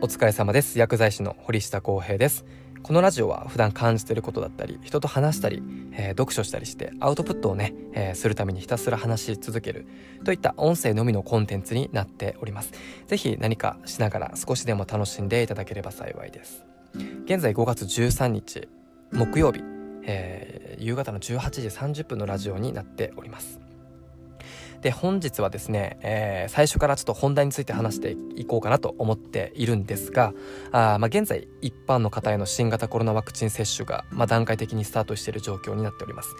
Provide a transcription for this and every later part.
お疲れ様です。薬剤師の堀下康平です。このラジオは普段感じていることだったり人と話したり、えー、読書したりしてアウトプットをね、えー、するためにひたすら話し続けるといった音声のみのコンテンツになっております。是非何かしながら少しでも楽しんでいただければ幸いです。現在5月13日木曜日、えー、夕方の18時30分のラジオになっております。で本日はですね、えー、最初からちょっと本題について話していこうかなと思っているんですがあ、まあ、現在一般の方への新型コロナワクチン接種が、まあ、段階的にスタートしている状況になっております、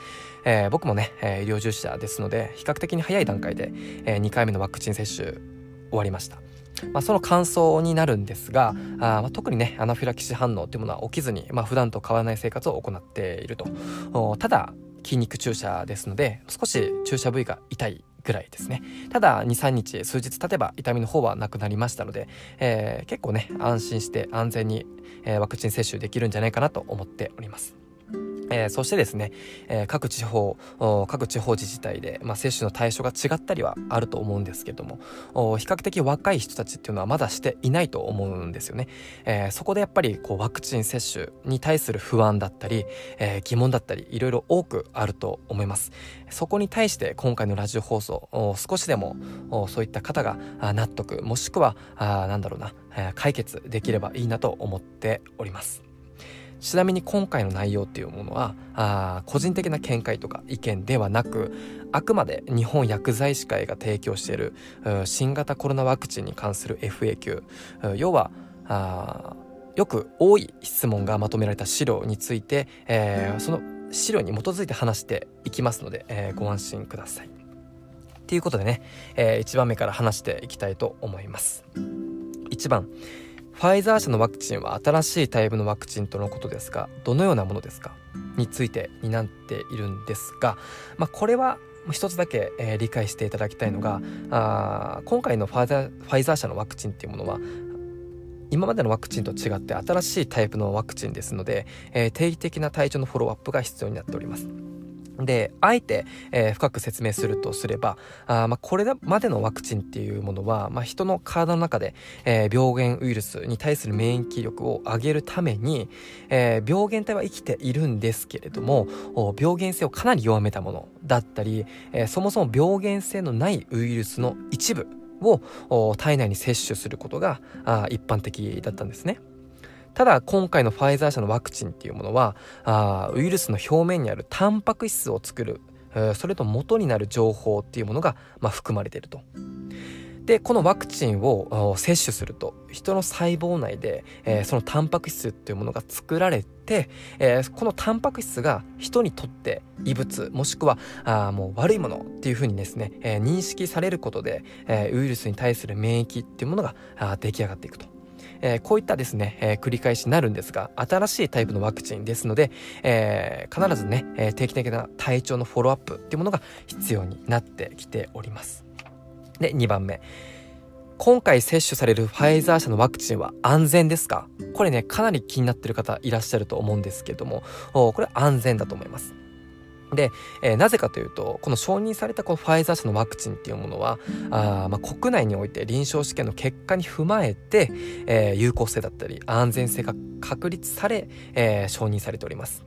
えー、僕もね、えー、医療従事者ですので比較的に早い段階で、えー、2回目のワクチン接種終わりました。まあ、その感想になるんですがあ、まあ、特にねアナフィラキシー反応というものは起きずに、まあ、普段と変わらない生活を行っていると。ただ筋肉注射ですので少し注射部位が痛いぐらいですね。ただ23日数日経てば痛みの方はなくなりましたので、えー、結構ね安心して安全に、え、ワクチン接種できるんじゃないかなと思っております。えー、そしてですね、えー、各地方各地方自治体で、まあ、接種の対象が違ったりはあると思うんですけども比較的若い人たちっていうのはまだしていないと思うんですよね、えー、そこでやっぱりこうワクチン接種に対する不安だったり、え疑問だったりいろいろ多くあると思います。そこに対して今回のラジオ放送少しでもそういった方が納得もしくはあなんだろうな解決できればいいなと思っております。ちなみに今回の内容っていうものはあ個人的な見解とか意見ではなくあくまで日本薬剤師会が提供している新型コロナワクチンに関する FAQ 要はあよく多い質問がまとめられた資料について、えー、その資料に基づいて話していきますので、えー、ご安心ください。ということでね、えー、1番目から話していきたいと思います。1番ファイザー社のワクチンは新しいタイプのワクチンとのことですがどのようなものですか？についてになっているんですが、まあ、これは一つだけ、えー、理解していただきたいのがあ今回のファイザーファイザー社のワクチンっていうものは今までのワクチンと違って新しいタイプのワクチンですので、えー、定期的な体調のフォローアップが必要になっております。で、あえて、えー、深く説明するとすれば、あまあ、これまでのワクチンっていうものは、まあ、人の体の中で、えー、病原ウイルスに対する免疫力を上げるために、えー、病原体は生きているんですけれども、病原性をかなり弱めたものだったり、え、そもそも病原性のないウイルスの一部を体内に摂取することが一般的だったんですね。ただ今回のファイザー社のワクチンっていうものはあウイルスの表面にあるタンパク質を作るそれと元になる情報っていうものが、まあ、含まれていると。でこのワクチンを摂取すると人の細胞内で、えー、そのタンパク質っていうものが作られて、えー、このタンパク質が人にとって異物もしくはあもう悪いものっていうふうにですね、えー、認識されることで、えウイルスに対する免疫っていうものが出来上がっていくと。えー、こういったですね、えー、繰り返しになるんですが、新しいタイプのワクチンですので、えー、必ずね、え定期的な体調のフォローアップっていうものが必要になってきております。で、2番目。今回接種されるファイザー社のワクチンは安全ですか？これね、かなり気になってる方いらっしゃると思うんですけども、これ安全だと思います。で、えー、なぜかというとこの承認されたこのファイザー社のワクチンっていうものはあ、まあ、国内において臨床試験の結果に踏まえて、えー、有効性だったり安全性が確立され、えー、承認されております。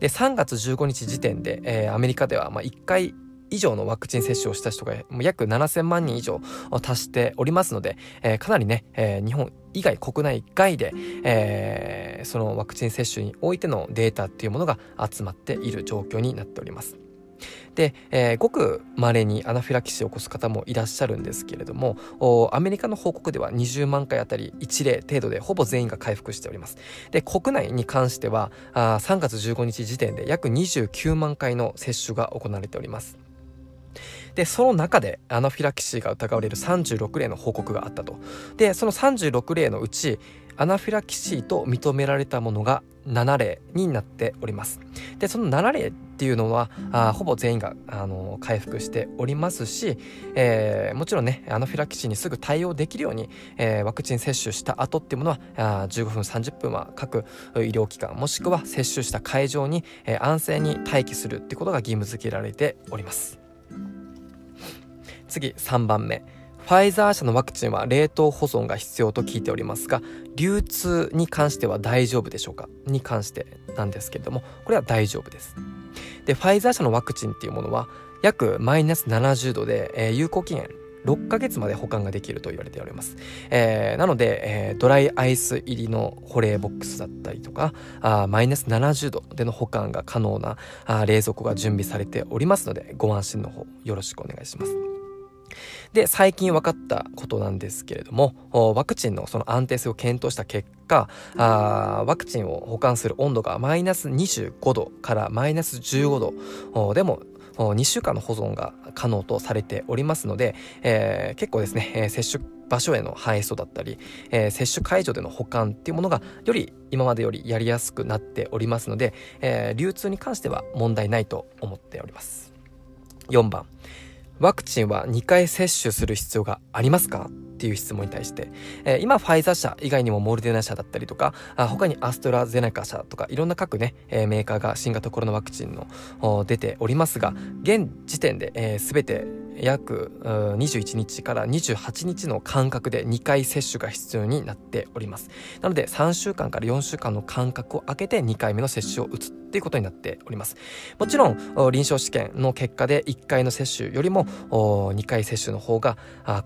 で3月15日時点で、えー、アメリカではまあ1回以上のワクチン接種をした人が約7000万人以上を達しておりますので、えー、かなりね、えー、日本以外国内外で、えー、そのワクチン接種においてのデータっていうものが集まっている状況になっております。で、えー、ごく稀にアナフィラキシーを起こす方もいらっしゃるんですけれどもアメリカの報告では20万回あたり1例程度でほぼ全員が回復しておりますで国内に関してはあ3月15日時点で約29万回の接種が行われておりますでその中でアナフィラキシーが疑われる36例の報告があったと。でその36例のうちアナフィラキシーと認められたものが7例になっております。でその7例っていうのはあほぼ全員があの回復しておりますし、えー、もちろんねアナフィラキシーにすぐ対応できるように、えー、ワクチン接種した後っていうものはあ15分30分は各医療機関もしくは接種した会場に、え、安静に待機するってことが義務付けられております。次3番目ファイザー社のワクチンは冷凍保存が必要と聞いておりますが流通に関しては大丈夫でしょうか？に関してなんですけれどもこれは大丈夫ですでファイザー社のワクチンっていうものは約マイナス70度で、えー、有効期限6ヶ月まで保管ができると言われております。えー、なので、えー、ドライアイス入りの保冷ボックスだったりとか、マイナス70度での保管が可能な冷蔵庫が準備されておりますので、ご安心の方よろしくお願いします。で、最近分かったことなんですけれども、ワクチンのその安定性を検討した結果、あワクチンを保管する温度がマイナス25度からマイナス15度でも2週間の保存が可能とされておりますので、えー、結構ですね、えー、接種場所への配送だったり、えー、接種会場での保管っていうものがより今までよりやりやすくなっておりますので、えー、流通に関しては問題ないと思っております。4番。ワクチンは2回接種する必要がありますか？っていう質問に対して、えー、今ファイザー社以外にもモルデナ社だったりとかあ他にアストラゼネカ社とかいろんな各ね、えー、メーカーが新型コロナワクチンの出ておりますが現時点で、えー、全て約21日から28日の間隔で2回接種が必要になっております。なので3週間から4週間の間隔を空けて2回目の接種を打つっていうことになっております。もちろん臨床試験の結果で1回の接種よりも2回接種の方が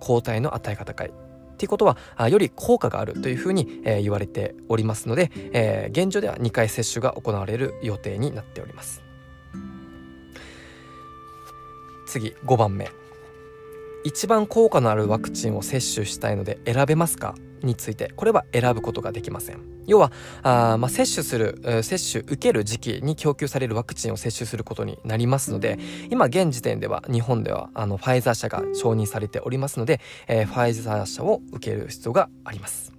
抗体の与え方高い。っていうことはあより効果があるというふうに、えー、言われておりますので、えー、現状では2回接種が行われる予定になっております。次5番目。一番効果のあるワクチンを接種したいので選べますか？についてこれは選ぶことができません。要はあ、まあ、接種する接種受ける時期に供給されるワクチンを接種することになりますので今現時点では日本ではあのファイザー社が承認されておりますので、えー、ファイザー社を受ける必要があります。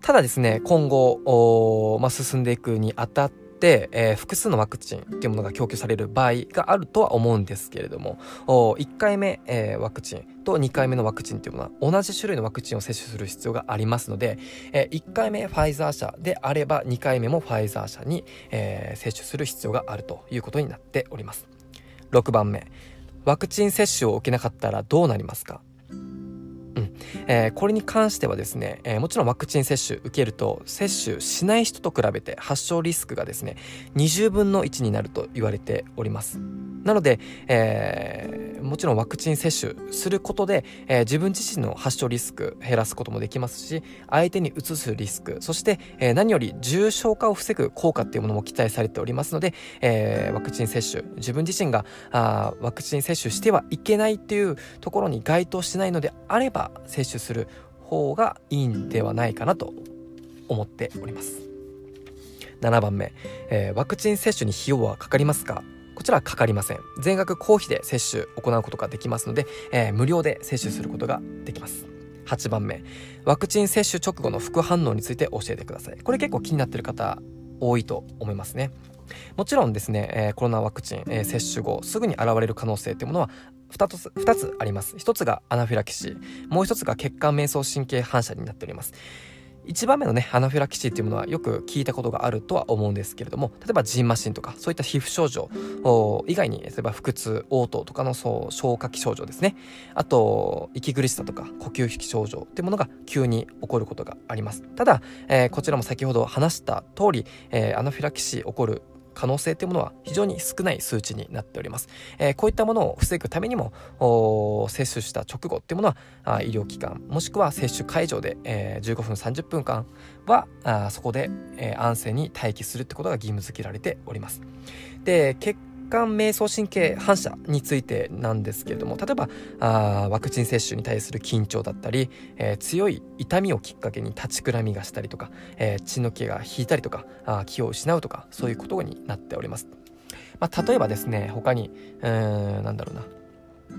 ただですね今後、まあ、進んでいくにあたって、えー、複数のワクチンっていうものが供給される場合があるとは思うんですけれども1回目、えー、ワクチンと2回目のワクチンっていうものは同じ種類のワクチンを接種する必要がありますので、えー、1回目ファイザー社であれば2回目もファイザー社に、えー、接種する必要があるということになっております。6番目。ワクチン接種を受けなかったらどうなりますか？うん。えー、これに関してはですね、えー、もちろんワクチン接種受けると接種しない人と比べて発症リスクがですね20分の1になると言われております。なので、えー、もちろんワクチン接種することで、え、自分自身の発症リスク減らすこともできますし相手にうつすリスクそして、え、何より重症化を防ぐ効果っていうものも期待されておりますので、え、ワクチン接種自分自身があワクチン接種してはいけないっていうところに該当しないのであれば接種する方がいいんではないかなと思っております。7番目、えー、ワクチン接種に費用はかかりますか？こちらはかかりません。全額公費で接種行うことができますので、えー、無料で接種することができます。8番目ワクチン接種直後の副反応について教えてください。これ結構気になってる方多いと思いますね。もちろんですね、えー、コロナワクチン、えー、接種後すぐに現れる可能性っていうものは2つ ,2 つあります。1つがアナフィラキシー。もう1つが血管迷走神経反射になっております。1番目のねアナフィラキシーっていうものはよく聞いたことがあるとは思うんですけれども例えばジンマシンとかそういった皮膚症状以外に例えば腹痛嘔吐とかのそう消化器症状ですね。あと息苦しさとか呼吸引き症状っていうものが急に起こることがあります。ただ、えー、こちらも先ほど話した通り、えー、アナフィラキシー起こる可能性っていうものは非常に少ない数値になっております。えー、こういったものを防ぐためにも接種した直後っていうものはあ医療機関もしくは接種会場で、えー、15分30分間はあそこで、えー、安静に待機するってことが義務付けられております。で結管瞑想神経反射についてなんですけれども例えばあワクチン接種に対する緊張だったり、えー、強い痛みをきっかけに立ちくらみがしたりとか、えー、血の気が引いたりとかあ気を失うとかそういうことになっております。まあ、例えばですね他にうんなんだろうな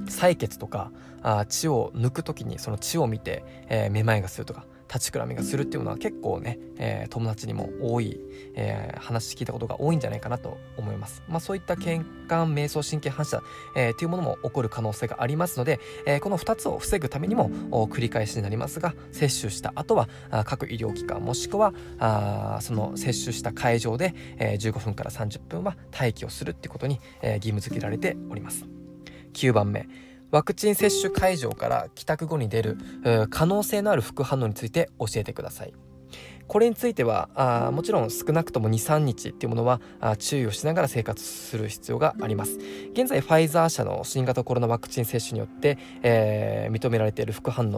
採血とかあ血を抜く時にその血を見て、えー、めまいがするとか立ちくらみがするっていうのは結構ね、えー、友達にも多い、えー、話聞いたことが多いんじゃないかなと思います。まあ、そういった血管瞑想神経反射、えー、っていうものも起こる可能性がありますので、えー、この2つを防ぐためにも繰り返しになりますが接種した後は各医療機関もしくはあその接種した会場で、えー、15分から30分は待機をするってことに、えー、義務付けられております。9番目ワクチン接種会場から帰宅後に出る可能性のある副反応について教えてください。これについてはあもちろん少なくとも23日っていうものはあ注意をしながら生活する必要があります。現在ファイザー社の新型コロナワクチン接種によって、えー、認められている副反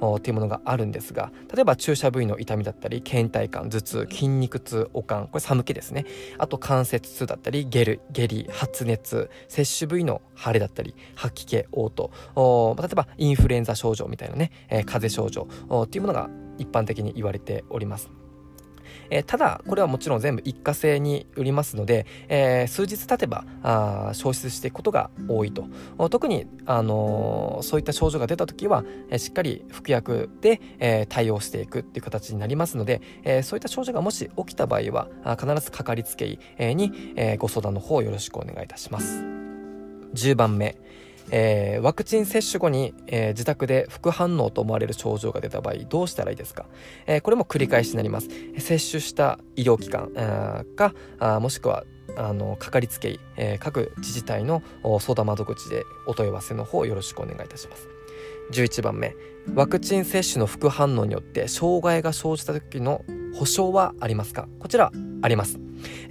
応っていうものがあるんですが例えば注射部位の痛みだったり倦怠感頭痛筋肉痛悪寒これ寒気ですね。あと関節痛だったり下痢下痢発熱接種部位の腫れだったり吐き気嘔吐例えばインフルエンザ症状みたいなね、えー、風邪症状っていうものが一般的に言われております。えー、ただこれはもちろん全部一過性に売りますので、えー、数日経てばあ消失していくことが多いと。特に、あのー、そういった症状が出た時は、えしっかり服薬で、え対応していくっていう形になりますので、えそういった症状がもし起きた場合はあ必ずかかりつけ医に、えご相談の方よろしくお願いいたします。10番目。えー、ワクチン接種後に、えー、自宅で副反応と思われる症状が出た場合どうしたらいいですか、えー、これも繰り返しになります。接種した医療機関かあもしくはあのかかりつけ医、えー、各自治体の相談窓口でお問い合わせの方よろしくお願いいたします。11番目ワクチン接種の副反応によって障害が生じた時の保証はありますか？こちらあります。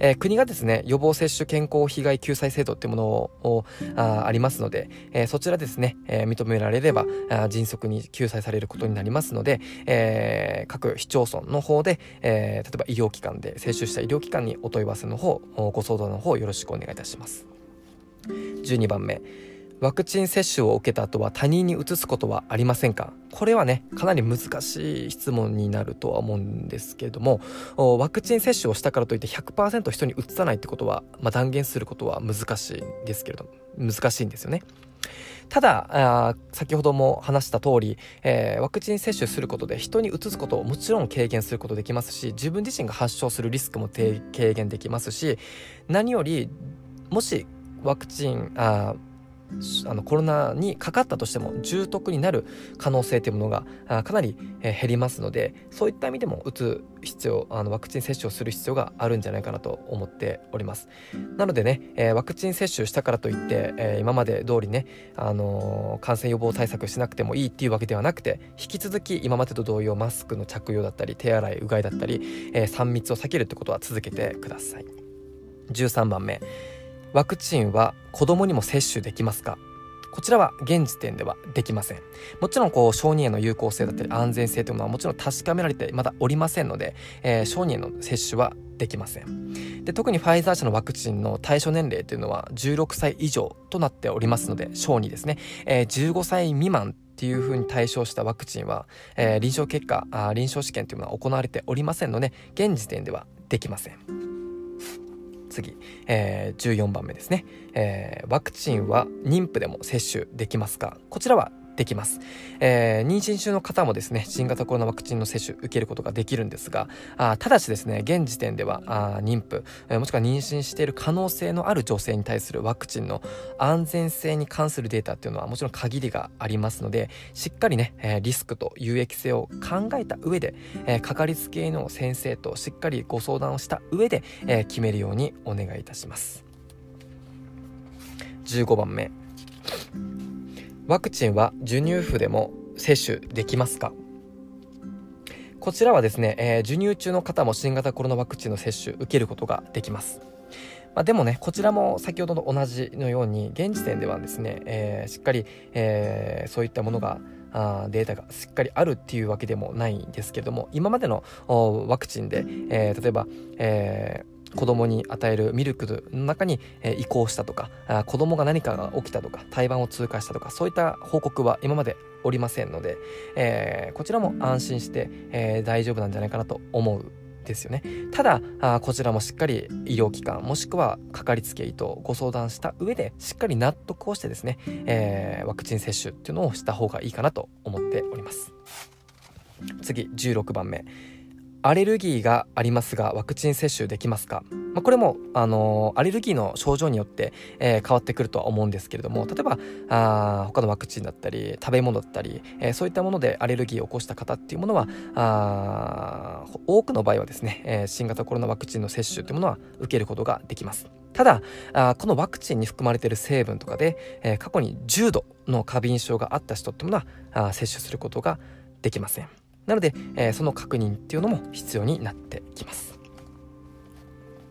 えー、国がですね、予防接種健康被害救済制度っていうものをあありますので、えー、そちらですね、えー、認められればあ迅速に救済されることになりますので、え各市町村の方で、え例えば医療機関で接種した医療機関にお問い合わせの方、ご相談の方よろしくお願いいたします。12番目。ワクチン接種を受けた後は他人に移すことはありませんか？これはねかなり難しい質問になるとは思うんですけれどもワクチン接種をしたからといって100%人に移さないってことは、まあ、断言することは難しいんですけれども難しいんですよね。ただ先ほども話した通り、えー、ワクチン接種することで人に移すことをもちろん軽減することできますし自分自身が発症するリスクも軽減できますし何よりもしワクチンああのコロナにかかったとしても重篤になる可能性というものがかなり減りますのでそういった意味でも打つ必要あのワクチン接種をする必要があるんじゃないかなと思っております。なのでね、えー、ワクチン接種したからといって、えー、今まで通りね、あのー、感染予防対策しなくてもいいっていうわけではなくて引き続き今までと同様マスクの着用だったり手洗いうがいだったり、え3密を避けるってことは続けてください。13番目。ワクチンは子供にも接種できますか？こちらは現時点ではできません。もちろんこう小児への有効性だったり安全性というものはもちろん確かめられてまだおりませんので、えー、小児への接種はできませんで特にファイザー社のワクチンの対象年齢というのは16歳以上となっておりますので小児ですね、えー、15歳未満っていうふうに対象したワクチンは、えー、臨床結果あ臨床試験というのは行われておりませんので現時点ではできません。次、えー、14番目ですね、えー、ワクチンは妊婦でも接種できますか？こちらはできます、えー、妊娠中の方もですね新型コロナワクチンの接種受けることができるんですがあただしですね現時点ではあ妊婦、えー、もしくは妊娠している可能性のある女性に対するワクチンの安全性に関するデータっていうのはもちろん限りがありますのでしっかりね、えー、リスクと有益性を考えた上で、えー、かかりつけ医の先生としっかりご相談をした上で、えー、決めるようにお願いいたします。15番目。ワクチンは授乳婦でも接種できますか？こちらはですね、えー、授乳中の方も新型コロナワクチンの接種受けることができます。まあ、でもね、こちらも先ほどと同じのように、現時点ではですね、えー、しっかり、えー、そういったものがあデータがしっかりあるっていうわけでもないんですけども今までのワクチンで、えー、例えば、え子供に与えるミルクの中に、え移行したとかあ子供が何かが起きたとか胎盤を通過したとかそういった報告は今までおりませんので、えー、こちらも安心して、えー、大丈夫なんじゃないかなと思うですよね。ただあこちらもしっかり医療機関もしくはかかりつけ医とご相談した上でしっかり納得をしてですね、えー、ワクチン接種っていうのをした方がいいかなと思っております。次16番目。アレルギーがありますがワクチン接種できますか？まあ、これも、あのー、アレルギーの症状によって、えー、変わってくるとは思うんですけれども例えばあ他のワクチンだったり食べ物だったり、えー、そういったものでアレルギーを起こした方っていうものはあ多くの場合はですね、え新型コロナワクチンの接種というものは受けることができます。ただあこのワクチンに含まれている成分とかで、え過去に重度の過敏症があった人っていうものはあ接種することができません。なので、えー、その確認っていうのも必要になってきます。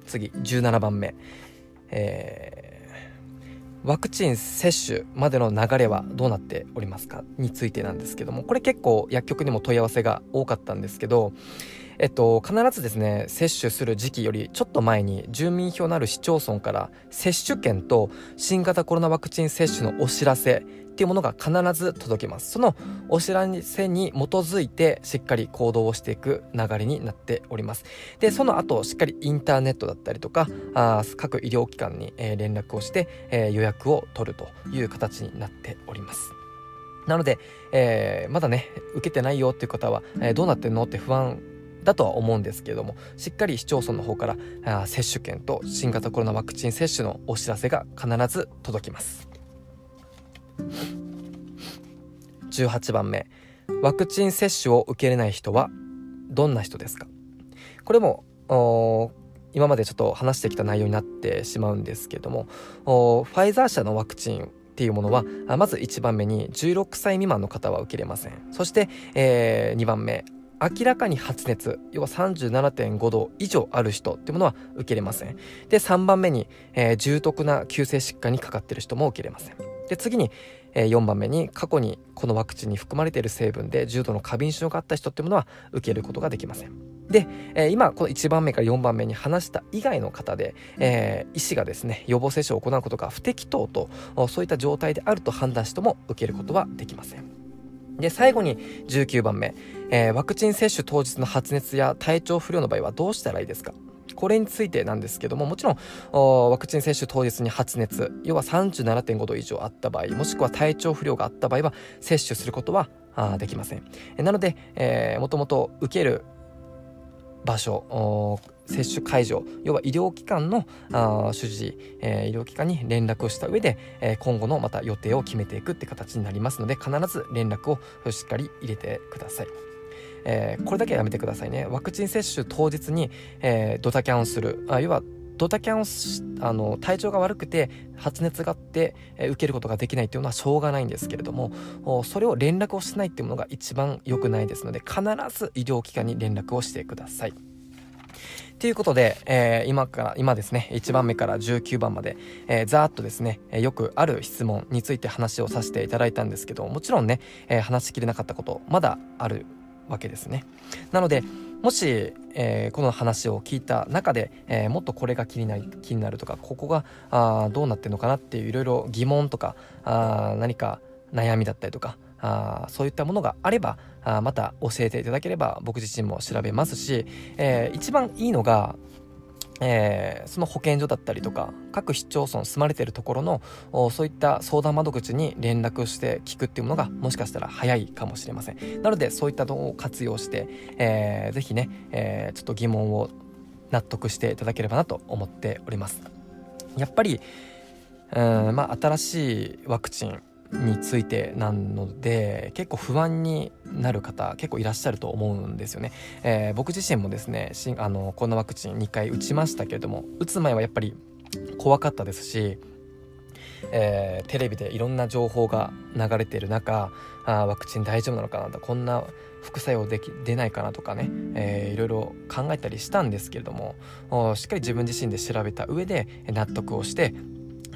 次17番目、えー、ワクチン接種までの流れはどうなっておりますか？についてなんですけども。これ結構薬局にも問い合わせが多かったんですけどえっと、必ずですね接種する時期よりちょっと前に住民票のある市町村から接種券と新型コロナワクチン接種のお知らせっていうものが必ず届きます。そのお知らせに基づいてしっかり行動をしていく流れになっております。でその後しっかりインターネットだったりとかあ各医療機関に、えー、連絡をして、えー、予約を取るという形になっております。なので、えー、まだね受けてないよっていう方は、えどうなってんの？って不安だとは思うんですけれどもしっかり市町村の方からあ接種券と新型コロナワクチン接種のお知らせが必ず届きます。18番目。ワクチン接種を受けれない人はどんな人ですか？これも今までちょっと話してきた内容になってしまうんですけどもファイザー社のワクチンっていうものはまず1番目に16歳未満の方は受けれません。そして、えー、2番目。明らかに発熱要は37.5度以上ある人っていうものは受けれません。で3番目に、えー、重篤な急性疾患にかかってる人も受けれません。で次に、えー、4番目に過去にこのワクチンに含まれている成分で重度の過敏症があった人っていうものは受けることができません。で、え、今この1番目から4番目に話した以外の方で、え、医師がですね予防接種を行うことが不適当とそういった状態であると判断しても受けることはできません。で、最後に19番目、えー、ワクチン接種当日の発熱や体調不良の場合はどうしたらいいですか？これについてなんですけども、もちろん、ワクチン接種当日に発熱、要は37.5度以上あった場合、もしくは体調不良があった場合は、接種することはあできません。なので、えー、もともと受ける場所、接種会場要は医療機関のあ主治医、えー、医療機関に連絡をした上で、えー、今後のまた予定を決めていくって形になりますので必ず連絡をしっかり入れてください。えー、これだけはやめてくださいね。ワクチン接種当日に、えー、ドタキャンをする。あ要はドタキャンをあの体調が悪くて発熱があって、え、受けることができないっていうのはしょうがないんですけれどもそれを連絡をしないっていうものが一番良くないですので必ず医療機関に連絡をしてください。ということで、えー、今から、今ですね、1番目から19番まで、えー、ざーっとですね、えー、よくある質問について話をさせていただいたんですけど、もちろんね、えー、話しきれなかったこと、まだあるわけですね。なので、もし、えー、この話を聞いた中で、えー、もっとこれが気になり気になるとかここがあどうなってるのかなっていういろいろ疑問とかあ何か悩みだったりとかあそういったものがあればあまた教えていただければ僕自身も調べますし、えー、一番いいのがえー、その保健所だったりとか各市町村住まれてるところのそういった相談窓口に連絡して聞くっていうものがもしかしたら早いかもしれません。なのでそういったのを活用して、えー、ぜひね、えー、ちょっと疑問を納得していただければなと思っております。やっぱりうんまあ新しいワクチンについてなので結構不安になる方結構いらっしゃると思うんですよね、えー、僕自身もですねあのコロナワクチン2回打ちましたけれども打つ前はやっぱり怖かったですしえー、テレビでいろんな情報が流れている中あワクチン大丈夫なのかなとこんな副作用でき出ないかなとかね、えー、いろいろ考えたりしたんですけれどもしっかり自分自身で調べた上で納得をして、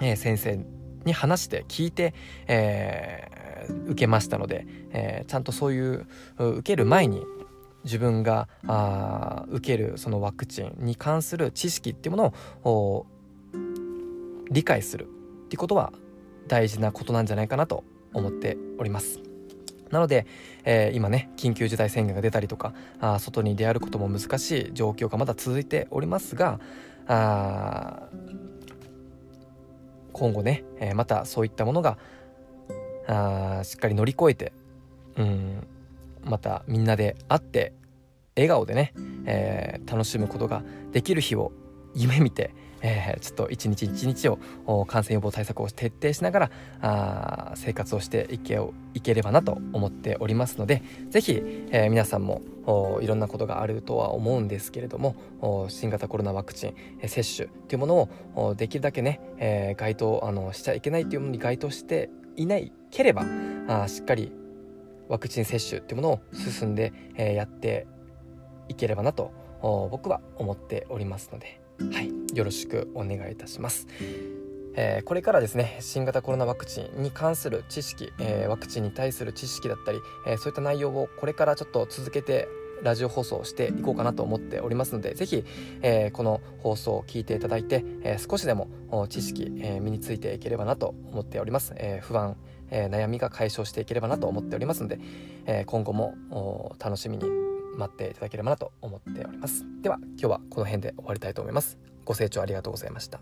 えー、先生に話して聞いて、えー、受けましたので、えー、ちゃんとそういう受ける前に自分があ受けるそのワクチンに関する知識っていうものを理解するってことは大事なことなんじゃないかなと思っております。なので、えー、今ね緊急事態宣言が出たりとかあ外に出歩くことも難しい状況がまだ続いておりますがあ今後ね、えー、またそういったものがあしっかり乗り越えて、うん、またみんなで会って笑顔でね、えー、楽しむことができる日を夢見て、えー、ちょっと一日一日を感染予防対策を徹底しながらあ生活をしていけいければなと思っておりますので是非、えー、皆さんもいろんなことがあるとは思うんですけれども新型コロナワクチン接種というものをできるだけね、えー、該当あのしちゃいけないというものに該当していないければあしっかりワクチン接種っていうものを進んで、えー、やっていければなと僕は思っておりますので、はい、よろしくお願いいたします。えー、これからですね新型コロナワクチンに関する知識、えー、ワクチンに対する知識だったり、えー、そういった内容をこれからちょっと続けてラジオ放送していこうかなと思っておりますのでぜひ、えこの放送を聞いていただいて、え少しでも知識、え身についていければなと思っております、え不安、え悩みが解消していければなと思っておりますので、え今後も楽しみに待っていただければなと思っております。では今日はこの辺で終わりたいと思います。ご清聴ありがとうございました。